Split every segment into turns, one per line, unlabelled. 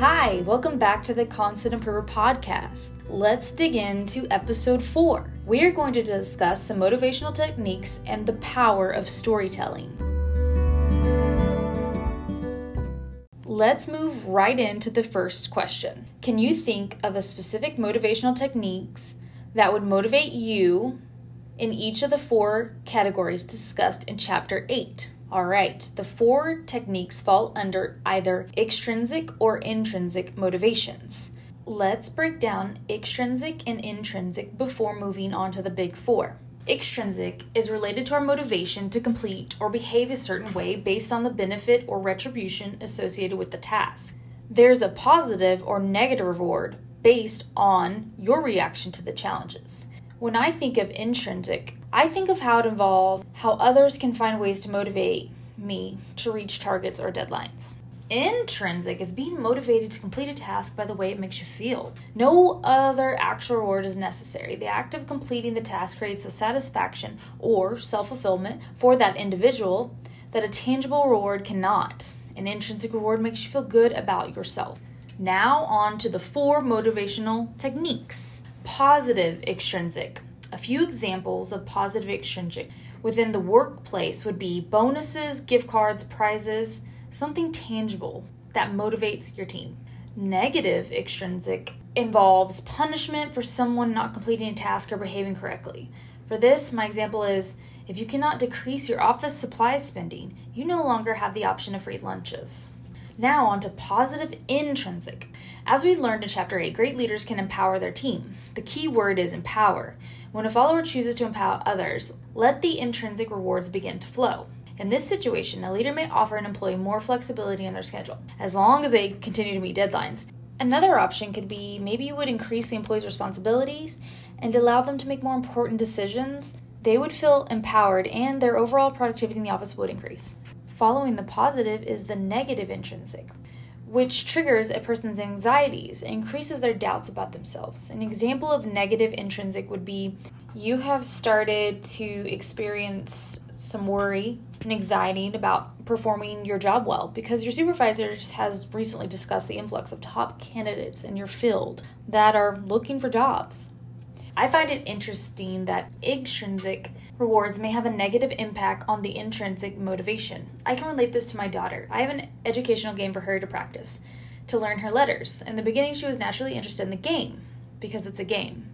Hi, welcome back to the Constant Improver podcast. Let's dig into episode four. We are going to discuss some motivational techniques and the power of storytelling. Let's move right into the first question. Can you think of a specific motivational techniques that would motivate you in each of the four categories discussed in chapter 8? All right, the four techniques fall under either extrinsic or intrinsic motivations. Let's break down extrinsic and intrinsic before moving on to the big four. Extrinsic is related to our motivation to complete or behave a certain way based on the benefit or retribution associated with the task. There's a positive or negative reward based on your reaction to the challenges. When I think of intrinsic, I think of how it involves how others can find ways to motivate me to reach targets or deadlines. Intrinsic is being motivated to complete a task by the way it makes you feel. No other actual reward is necessary. The act of completing the task creates a satisfaction or self fulfillment for that individual that a tangible reward cannot. An intrinsic reward makes you feel good about yourself. Now, on to the four motivational techniques positive extrinsic. A few examples of positive extrinsic within the workplace would be bonuses, gift cards, prizes, something tangible that motivates your team. Negative extrinsic involves punishment for someone not completing a task or behaving correctly. For this, my example is if you cannot decrease your office supply spending, you no longer have the option of free lunches. Now, on to positive intrinsic. As we learned in Chapter 8, great leaders can empower their team. The key word is empower. When a follower chooses to empower others, let the intrinsic rewards begin to flow. In this situation, a leader may offer an employee more flexibility in their schedule, as long as they continue to meet deadlines. Another option could be maybe you would increase the employee's responsibilities and allow them to make more important decisions. They would feel empowered and their overall productivity in the office would increase. Following the positive is the negative intrinsic, which triggers a person's anxieties increases their doubts about themselves. An example of negative intrinsic would be you have started to experience some worry and anxiety about performing your job well because your supervisor has recently discussed the influx of top candidates in your field that are looking for jobs. I find it interesting that extrinsic rewards may have a negative impact on the intrinsic motivation. I can relate this to my daughter. I have an educational game for her to practice, to learn her letters. In the beginning, she was naturally interested in the game because it's a game.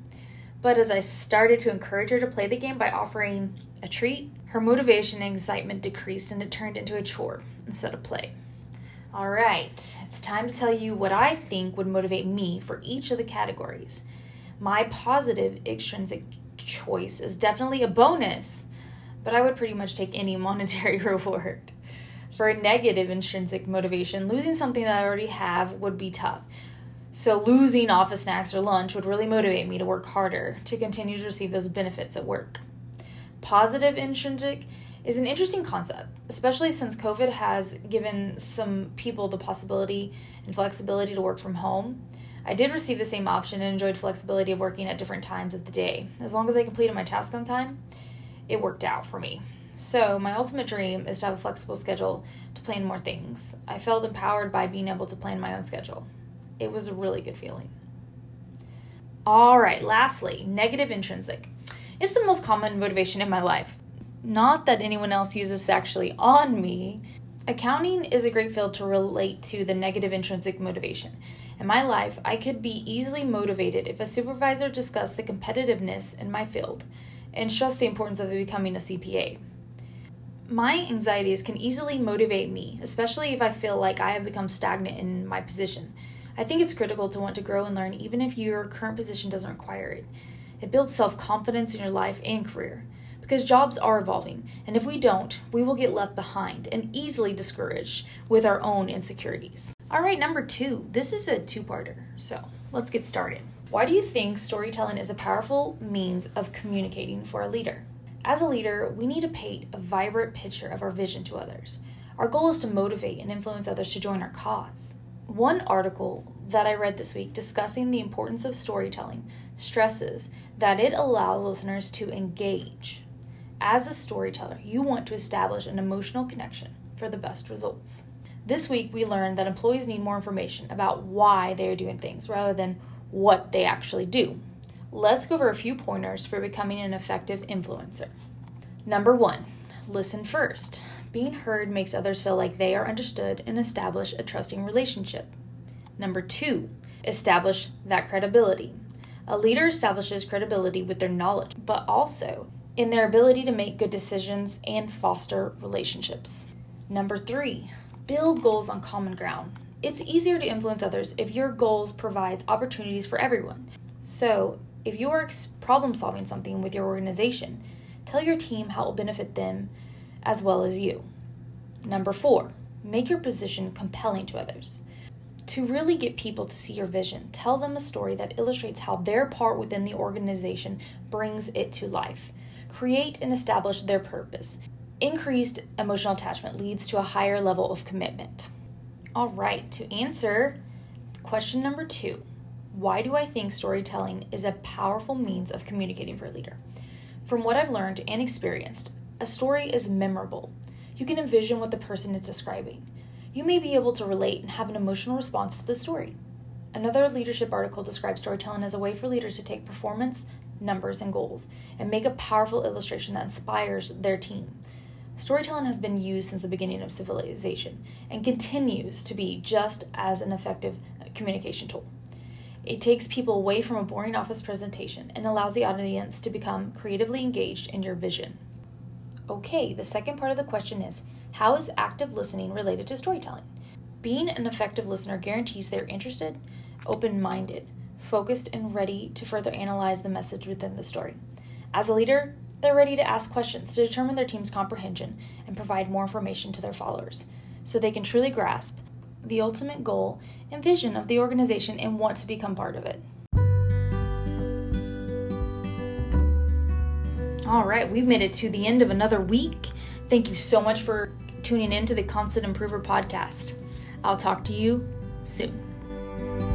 But as I started to encourage her to play the game by offering a treat, her motivation and excitement decreased and it turned into a chore instead of play. All right, it's time to tell you what I think would motivate me for each of the categories. My positive extrinsic choice is definitely a bonus, but I would pretty much take any monetary reward. For a negative intrinsic motivation, losing something that I already have would be tough. So, losing office snacks or lunch would really motivate me to work harder to continue to receive those benefits at work. Positive intrinsic is an interesting concept, especially since COVID has given some people the possibility and flexibility to work from home. I did receive the same option and enjoyed flexibility of working at different times of the day. As long as I completed my task on time, it worked out for me. So, my ultimate dream is to have a flexible schedule to plan more things. I felt empowered by being able to plan my own schedule. It was a really good feeling. All right, lastly, negative intrinsic. It's the most common motivation in my life. Not that anyone else uses actually on me. Accounting is a great field to relate to the negative intrinsic motivation. In my life, I could be easily motivated if a supervisor discussed the competitiveness in my field and stressed the importance of becoming a CPA. My anxieties can easily motivate me, especially if I feel like I have become stagnant in my position. I think it's critical to want to grow and learn even if your current position doesn't require it. It builds self confidence in your life and career because jobs are evolving, and if we don't, we will get left behind and easily discouraged with our own insecurities. All right, number two. This is a two parter, so let's get started. Why do you think storytelling is a powerful means of communicating for a leader? As a leader, we need to paint a vibrant picture of our vision to others. Our goal is to motivate and influence others to join our cause. One article that I read this week discussing the importance of storytelling stresses that it allows listeners to engage. As a storyteller, you want to establish an emotional connection for the best results. This week, we learned that employees need more information about why they are doing things rather than what they actually do. Let's go over a few pointers for becoming an effective influencer. Number one, listen first. Being heard makes others feel like they are understood and establish a trusting relationship. Number two, establish that credibility. A leader establishes credibility with their knowledge, but also in their ability to make good decisions and foster relationships. Number three, build goals on common ground. It's easier to influence others if your goals provides opportunities for everyone. So, if you are problem solving something with your organization, tell your team how it will benefit them as well as you. Number 4, make your position compelling to others. To really get people to see your vision, tell them a story that illustrates how their part within the organization brings it to life. Create and establish their purpose. Increased emotional attachment leads to a higher level of commitment. All right, to answer question number two why do I think storytelling is a powerful means of communicating for a leader? From what I've learned and experienced, a story is memorable. You can envision what the person is describing. You may be able to relate and have an emotional response to the story. Another leadership article describes storytelling as a way for leaders to take performance, numbers, and goals and make a powerful illustration that inspires their team. Storytelling has been used since the beginning of civilization and continues to be just as an effective uh, communication tool. It takes people away from a boring office presentation and allows the audience to become creatively engaged in your vision. Okay, the second part of the question is How is active listening related to storytelling? Being an effective listener guarantees they're interested, open minded, focused, and ready to further analyze the message within the story. As a leader, they're ready to ask questions to determine their team's comprehension and provide more information to their followers so they can truly grasp the ultimate goal and vision of the organization and want to become part of it. All right, we've made it to the end of another week. Thank you so much for tuning in to the Constant Improver podcast. I'll talk to you soon.